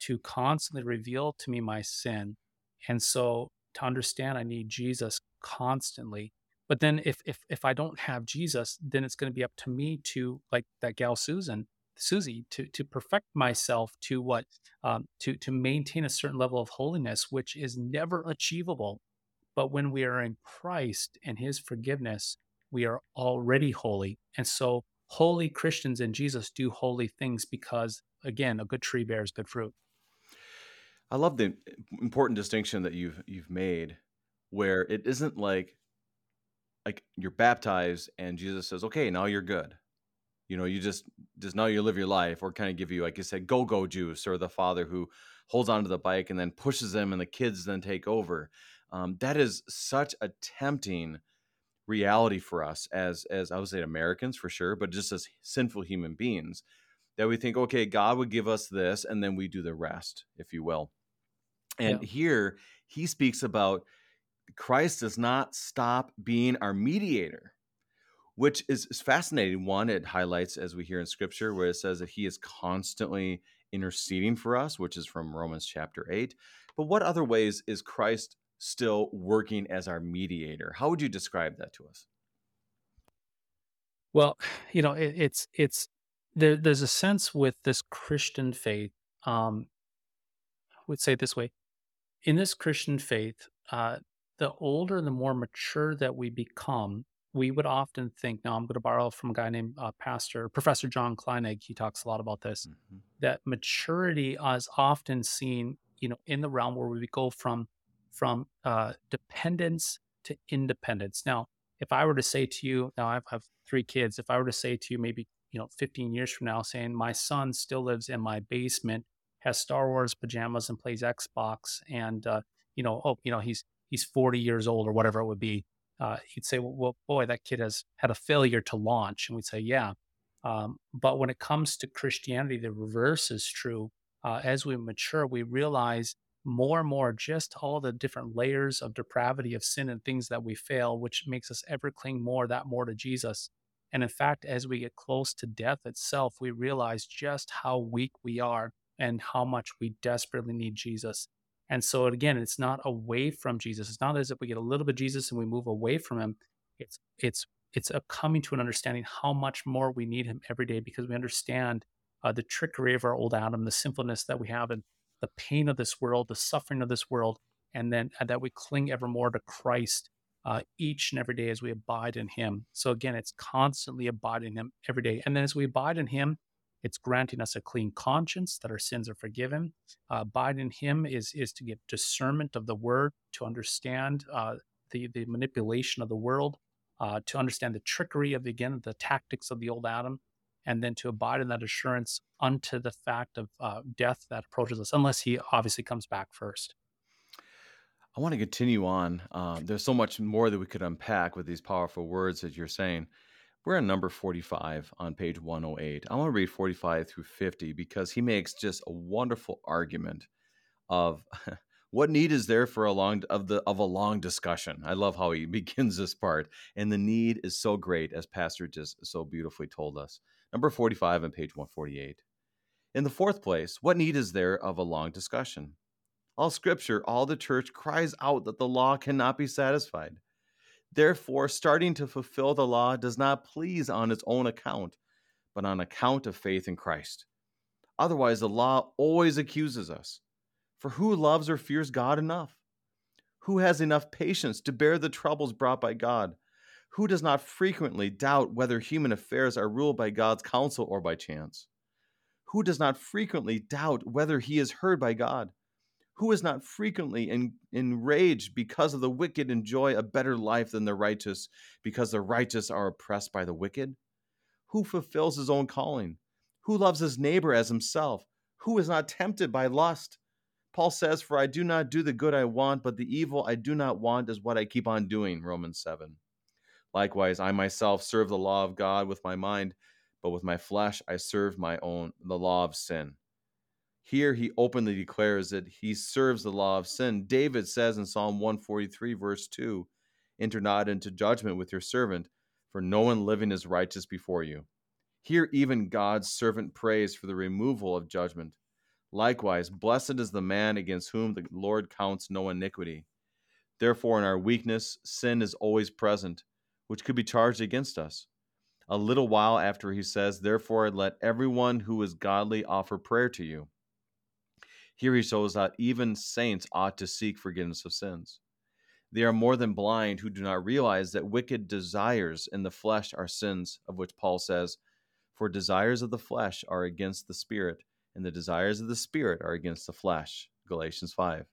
to constantly reveal to me my sin. And so to understand I need Jesus constantly. But then if if if I don't have Jesus, then it's going to be up to me to like that gal Susan, Susie, to to perfect myself to what um, to to maintain a certain level of holiness, which is never achievable. But when we are in Christ and His forgiveness, we are already holy. And so holy Christians in Jesus do holy things because again, a good tree bears good fruit. I love the important distinction that you've you've made where it isn't like like you're baptized and Jesus says, "Okay, now you're good." You know, you just just now you live your life, or kind of give you, like you said, go go juice, or the father who holds onto the bike and then pushes them, and the kids then take over. Um, that is such a tempting reality for us as as I would say Americans for sure, but just as sinful human beings that we think, okay, God would give us this, and then we do the rest, if you will. And yeah. here he speaks about Christ does not stop being our mediator, which is, is fascinating. One, it highlights, as we hear in scripture, where it says that he is constantly interceding for us, which is from Romans chapter 8. But what other ways is Christ still working as our mediator? How would you describe that to us? Well, you know, it, it's it's there, there's a sense with this Christian faith. Um, I would say it this way: in this Christian faith, uh, the older, and the more mature that we become, we would often think. Now, I'm going to borrow from a guy named uh, Pastor Professor John Kleinig. He talks a lot about this. Mm-hmm. That maturity is often seen, you know, in the realm where we go from from uh, dependence to independence. Now, if I were to say to you, now I have three kids. If I were to say to you, maybe you know, 15 years from now, saying my son still lives in my basement has Star Wars pajamas and plays Xbox, and uh, you know, oh, you know, he's he's 40 years old or whatever it would be. Uh, he'd say, well, well, boy, that kid has had a failure to launch, and we'd say, yeah. Um, but when it comes to Christianity, the reverse is true. Uh, as we mature, we realize more and more just all the different layers of depravity of sin and things that we fail, which makes us ever cling more that more to Jesus. And in fact, as we get close to death itself, we realize just how weak we are and how much we desperately need Jesus. And so again, it's not away from Jesus. It's not as if we get a little bit of Jesus and we move away from him. It's it's it's a coming to an understanding how much more we need him every day because we understand uh, the trickery of our old Adam, the sinfulness that we have, and the pain of this world, the suffering of this world, and then uh, that we cling ever more to Christ uh, each and every day as we abide in Him. So again, it's constantly abiding in Him every day, and then as we abide in Him, it's granting us a clean conscience that our sins are forgiven. Uh, abide in Him is is to get discernment of the Word, to understand uh, the the manipulation of the world, uh, to understand the trickery of again the tactics of the old Adam, and then to abide in that assurance unto the fact of uh, death that approaches us, unless He obviously comes back first. I want to continue on. Um, there's so much more that we could unpack with these powerful words that you're saying. We're in number 45 on page 108. I want to read 45 through 50 because he makes just a wonderful argument of What need is there for a long of the of a long discussion? I love how he begins this part, and the need is so great, as Pastor just so beautifully told us. Number forty-five on page one forty-eight. In the fourth place, what need is there of a long discussion? All Scripture, all the church cries out that the law cannot be satisfied. Therefore, starting to fulfill the law does not please on its own account, but on account of faith in Christ. Otherwise, the law always accuses us. For who loves or fears God enough? Who has enough patience to bear the troubles brought by God? Who does not frequently doubt whether human affairs are ruled by God's counsel or by chance? Who does not frequently doubt whether he is heard by God? Who is not frequently en- enraged because of the wicked enjoy a better life than the righteous, because the righteous are oppressed by the wicked? Who fulfills his own calling? Who loves his neighbor as himself? Who is not tempted by lust? Paul says, For I do not do the good I want, but the evil I do not want is what I keep on doing. Romans 7. Likewise, I myself serve the law of God with my mind, but with my flesh I serve my own, the law of sin. Here he openly declares that he serves the law of sin. David says in Psalm 143, verse 2 Enter not into judgment with your servant, for no one living is righteous before you. Here, even God's servant prays for the removal of judgment. Likewise, blessed is the man against whom the Lord counts no iniquity. Therefore, in our weakness, sin is always present, which could be charged against us. A little while after he says, Therefore, let everyone who is godly offer prayer to you. Here he shows that even saints ought to seek forgiveness of sins. They are more than blind who do not realize that wicked desires in the flesh are sins, of which Paul says, For desires of the flesh are against the spirit, and the desires of the spirit are against the flesh. Galatians 5.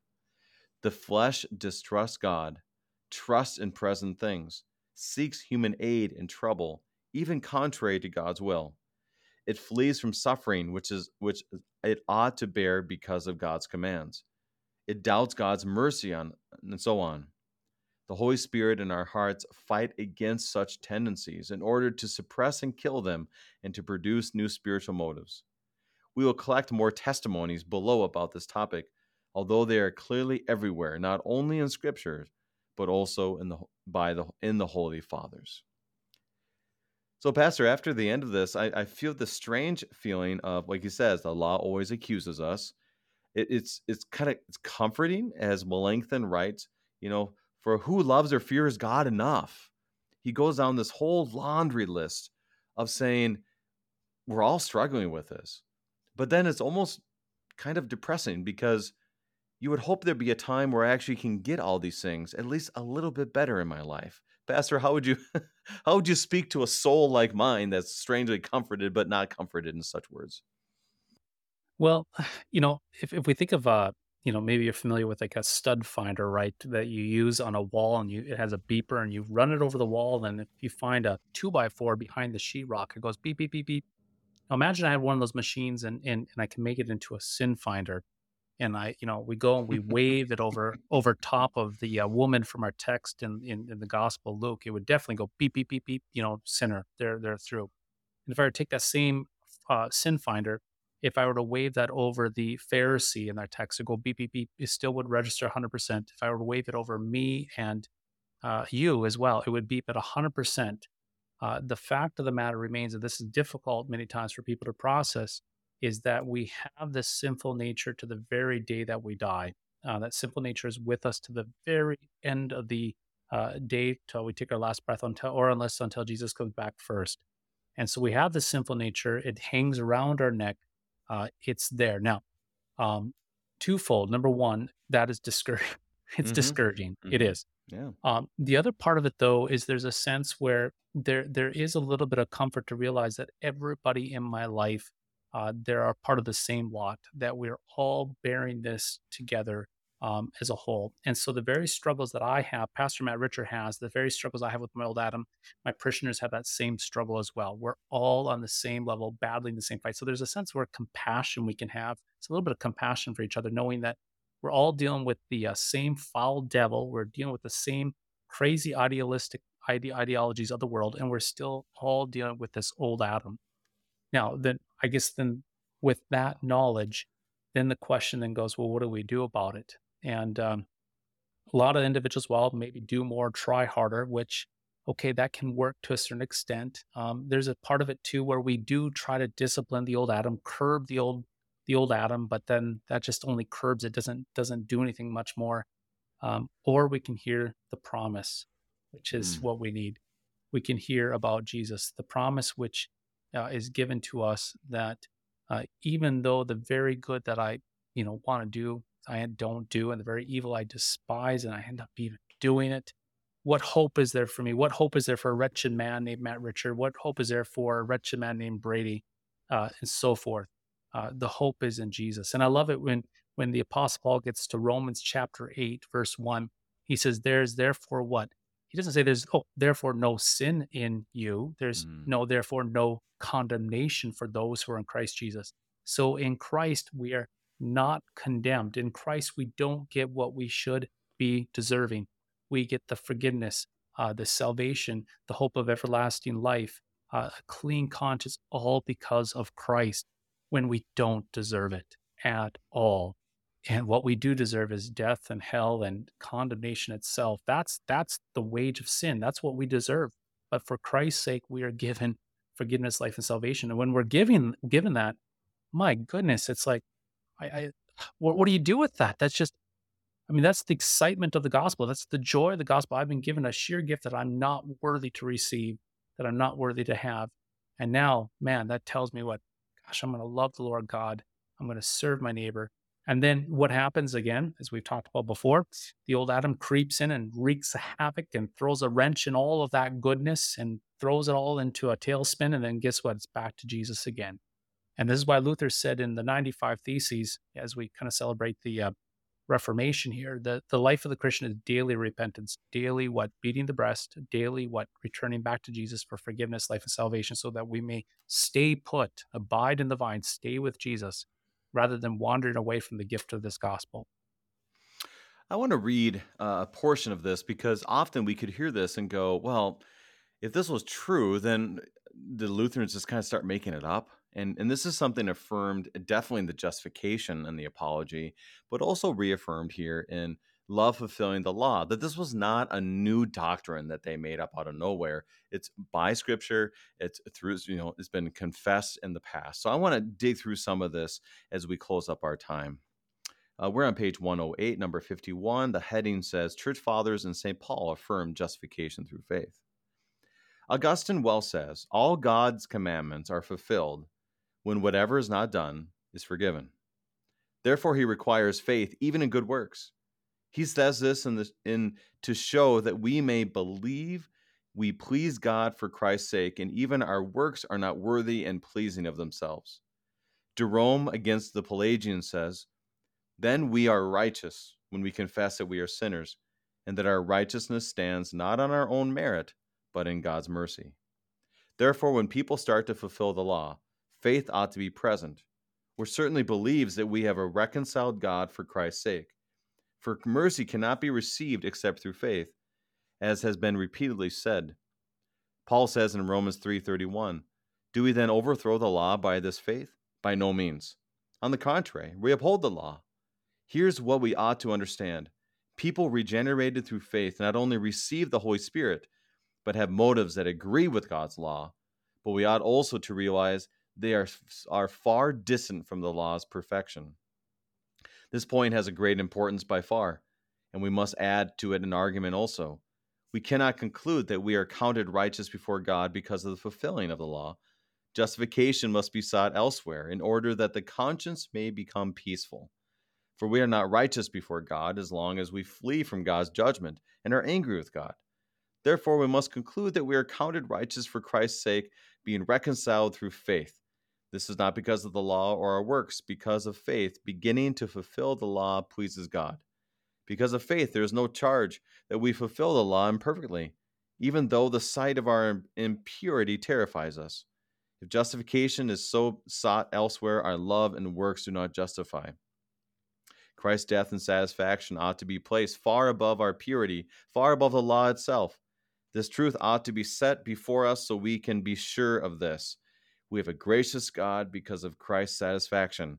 The flesh distrusts God, trusts in present things, seeks human aid in trouble, even contrary to God's will. It flees from suffering, which is which it ought to bear because of God's commands. It doubts God's mercy on and so on. The Holy Spirit in our hearts fight against such tendencies in order to suppress and kill them and to produce new spiritual motives. We will collect more testimonies below about this topic, although they are clearly everywhere, not only in scriptures, but also in the by the in the Holy Fathers. So, Pastor, after the end of this, I, I feel the strange feeling of, like he says, the law always accuses us. It, it's it's kind of it's comforting, as Melanchthon writes, you know, for who loves or fears God enough? He goes down this whole laundry list of saying we're all struggling with this. But then it's almost kind of depressing because you would hope there'd be a time where I actually can get all these things at least a little bit better in my life. Pastor, how would you how would you speak to a soul like mine that's strangely comforted but not comforted in such words? Well, you know, if if we think of uh, you know, maybe you're familiar with like a stud finder, right? That you use on a wall and you it has a beeper and you run it over the wall, and if you find a two by four behind the sheetrock, it goes beep beep beep beep. Now imagine I had one of those machines and and, and I can make it into a sin finder and I, you know, we go and we wave it over over top of the uh, woman from our text in, in, in the Gospel Luke, it would definitely go beep beep beep beep. You know, sinner, they're they're through. And if I were to take that same uh, sin finder, if I were to wave that over the Pharisee in our text, it go beep beep beep, it still would register 100. percent If I were to wave it over me and uh, you as well, it would beep at 100. percent uh, The fact of the matter remains that this is difficult many times for people to process is that we have this sinful nature to the very day that we die. Uh, that sinful nature is with us to the very end of the uh, day till we take our last breath until, or unless until Jesus comes back first. And so we have this sinful nature. It hangs around our neck. Uh, it's there now. Um, twofold. Number one, that is discouraging. it's mm-hmm. discouraging. Mm-hmm. It is. Yeah. Um, the other part of it, though, is there's a sense where there there is a little bit of comfort to realize that everybody in my life uh, there are part of the same lot, that we're all bearing this together um, as a whole. And so the very struggles that I have, Pastor Matt Richard has, the very struggles I have with my old Adam, my parishioners have that same struggle as well. We're all on the same level, battling the same fight. So there's a sense where compassion we can have. It's a little bit of compassion for each other, knowing that we're all dealing with the uh, same foul devil. We're dealing with the same crazy idealistic ide- ideologies of the world, and we're still all dealing with this old Adam. Now, then I guess then with that knowledge, then the question then goes, well, what do we do about it? And um, a lot of individuals, well, maybe do more, try harder, which, okay, that can work to a certain extent. Um, there's a part of it too where we do try to discipline the old Adam, curb the old the old Adam, but then that just only curbs it doesn't doesn't do anything much more. Um, or we can hear the promise, which is mm. what we need. We can hear about Jesus, the promise which uh, is given to us that uh, even though the very good that I you know want to do I don't do, and the very evil I despise, and I end up even doing it. What hope is there for me? What hope is there for a wretched man named Matt Richard? What hope is there for a wretched man named Brady, uh, and so forth? Uh, the hope is in Jesus, and I love it when when the Apostle Paul gets to Romans chapter eight, verse one. He says, "There's therefore what." He doesn't say there's oh therefore no sin in you. There's mm. no therefore no condemnation for those who are in Christ Jesus. So in Christ we are not condemned. In Christ, we don't get what we should be deserving. We get the forgiveness, uh, the salvation, the hope of everlasting life, uh, a clean conscience, all because of Christ when we don't deserve it at all. And what we do deserve is death and hell and condemnation itself. That's that's the wage of sin. That's what we deserve. But for Christ's sake, we are given forgiveness, life, and salvation. And when we're giving given that, my goodness, it's like I, I what, what do you do with that? That's just, I mean, that's the excitement of the gospel. That's the joy of the gospel. I've been given a sheer gift that I'm not worthy to receive, that I'm not worthy to have. And now, man, that tells me what, gosh, I'm going to love the Lord God. I'm going to serve my neighbor. And then what happens again, as we've talked about before, the old Adam creeps in and wreaks havoc and throws a wrench in all of that goodness and throws it all into a tailspin. And then guess what? It's back to Jesus again. And this is why Luther said in the 95 Theses, as we kind of celebrate the uh, Reformation here, that the life of the Christian is daily repentance, daily what? Beating the breast, daily what? Returning back to Jesus for forgiveness, life, and salvation, so that we may stay put, abide in the vine, stay with Jesus, rather than wandering away from the gift of this gospel. I want to read uh, a portion of this because often we could hear this and go, well, if this was true, then the Lutherans just kind of start making it up and and this is something affirmed uh, definitely in the justification and the apology but also reaffirmed here in love fulfilling the law that this was not a new doctrine that they made up out of nowhere. It's by scripture it's through you know it's been confessed in the past. So i want to dig through some of this as we close up our time. Uh, we're on page 108 number 51 the heading says church fathers and st paul affirm justification through faith. Augustine well says all god's commandments are fulfilled when whatever is not done is forgiven. Therefore, he requires faith even in good works. He says this in, the, in to show that we may believe we please God for Christ's sake, and even our works are not worthy and pleasing of themselves. Jerome against the Pelagian says, Then we are righteous when we confess that we are sinners, and that our righteousness stands not on our own merit, but in God's mercy. Therefore, when people start to fulfill the law, faith ought to be present, which certainly believes that we have a reconciled God for Christ's sake. For mercy cannot be received except through faith, as has been repeatedly said. Paul says in Romans 3:31, "Do we then overthrow the law by this faith? By no means. On the contrary, we uphold the law. Here's what we ought to understand. People regenerated through faith not only receive the Holy Spirit, but have motives that agree with God's law. But we ought also to realize they are, are far distant from the law's perfection. This point has a great importance by far, and we must add to it an argument also. We cannot conclude that we are counted righteous before God because of the fulfilling of the law. Justification must be sought elsewhere in order that the conscience may become peaceful. For we are not righteous before God as long as we flee from God's judgment and are angry with God. Therefore, we must conclude that we are counted righteous for Christ's sake, being reconciled through faith this is not because of the law or our works, because of faith, beginning to fulfill the law pleases God. Because of faith, there is no charge that we fulfill the law imperfectly, even though the sight of our impurity terrifies us. If justification is so sought elsewhere, our love and works do not justify. Christ's death and satisfaction ought to be placed far above our purity, far above the law itself. This truth ought to be set before us so we can be sure of this we have a gracious God because of Christ's satisfaction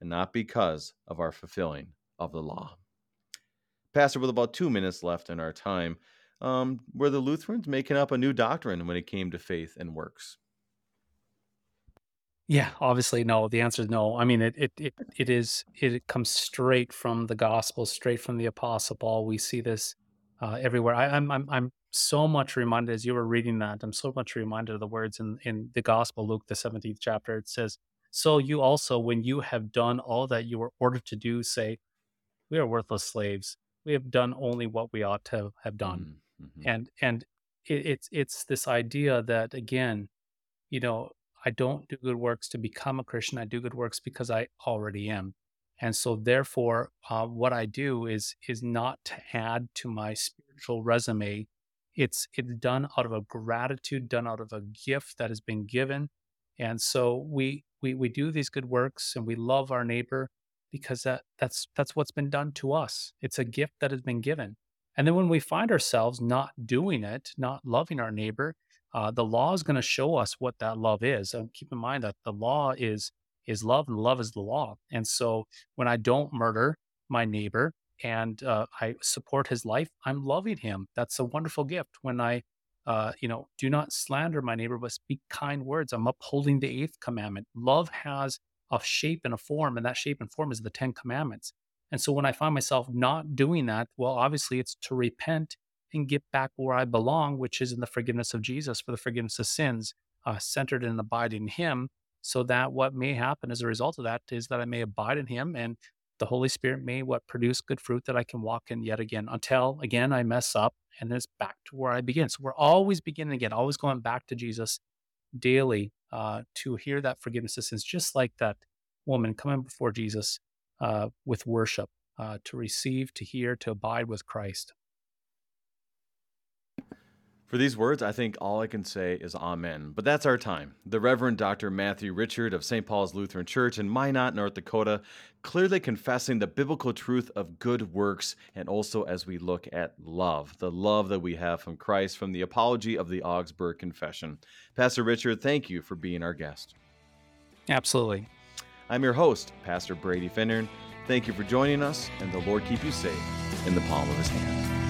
and not because of our fulfilling of the law. Pastor, with about two minutes left in our time, um, were the Lutherans making up a new doctrine when it came to faith and works? Yeah, obviously no. The answer is no. I mean, it it it, it is it comes straight from the gospel, straight from the apostle Paul. We see this uh, everywhere. I, I'm I'm I'm so much reminded as you were reading that. I'm so much reminded of the words in in the gospel, Luke the seventeenth chapter. It says, "So you also, when you have done all that you were ordered to do, say, we are worthless slaves. We have done only what we ought to have done." Mm-hmm. And and it, it's it's this idea that again, you know, I don't do good works to become a Christian. I do good works because I already am. And so, therefore, uh, what I do is is not to add to my spiritual resume. It's it's done out of a gratitude, done out of a gift that has been given. And so we we we do these good works and we love our neighbor because that that's that's what's been done to us. It's a gift that has been given. And then when we find ourselves not doing it, not loving our neighbor, uh, the law is going to show us what that love is. And keep in mind that the law is is love, and love is the law. And so when I don't murder my neighbor and uh, I support his life, I'm loving him. That's a wonderful gift. When I uh, you know, do not slander my neighbor, but speak kind words. I'm upholding the eighth commandment. Love has a shape and a form, and that shape and form is the Ten Commandments. And so when I find myself not doing that, well, obviously it's to repent and get back where I belong, which is in the forgiveness of Jesus for the forgiveness of sins, uh, centered and abiding in Him. So that what may happen as a result of that is that I may abide in Him and the Holy Spirit may what produce good fruit that I can walk in yet again until again I mess up and it's back to where I begin. So we're always beginning again, always going back to Jesus daily uh, to hear that forgiveness of just like that woman coming before Jesus uh, with worship, uh, to receive, to hear, to abide with Christ. For these words, I think all I can say is Amen. But that's our time. The Reverend Dr. Matthew Richard of St. Paul's Lutheran Church in Minot, North Dakota, clearly confessing the biblical truth of good works, and also as we look at love, the love that we have from Christ from the Apology of the Augsburg Confession. Pastor Richard, thank you for being our guest. Absolutely. I'm your host, Pastor Brady Finnern. Thank you for joining us, and the Lord keep you safe in the palm of his hand.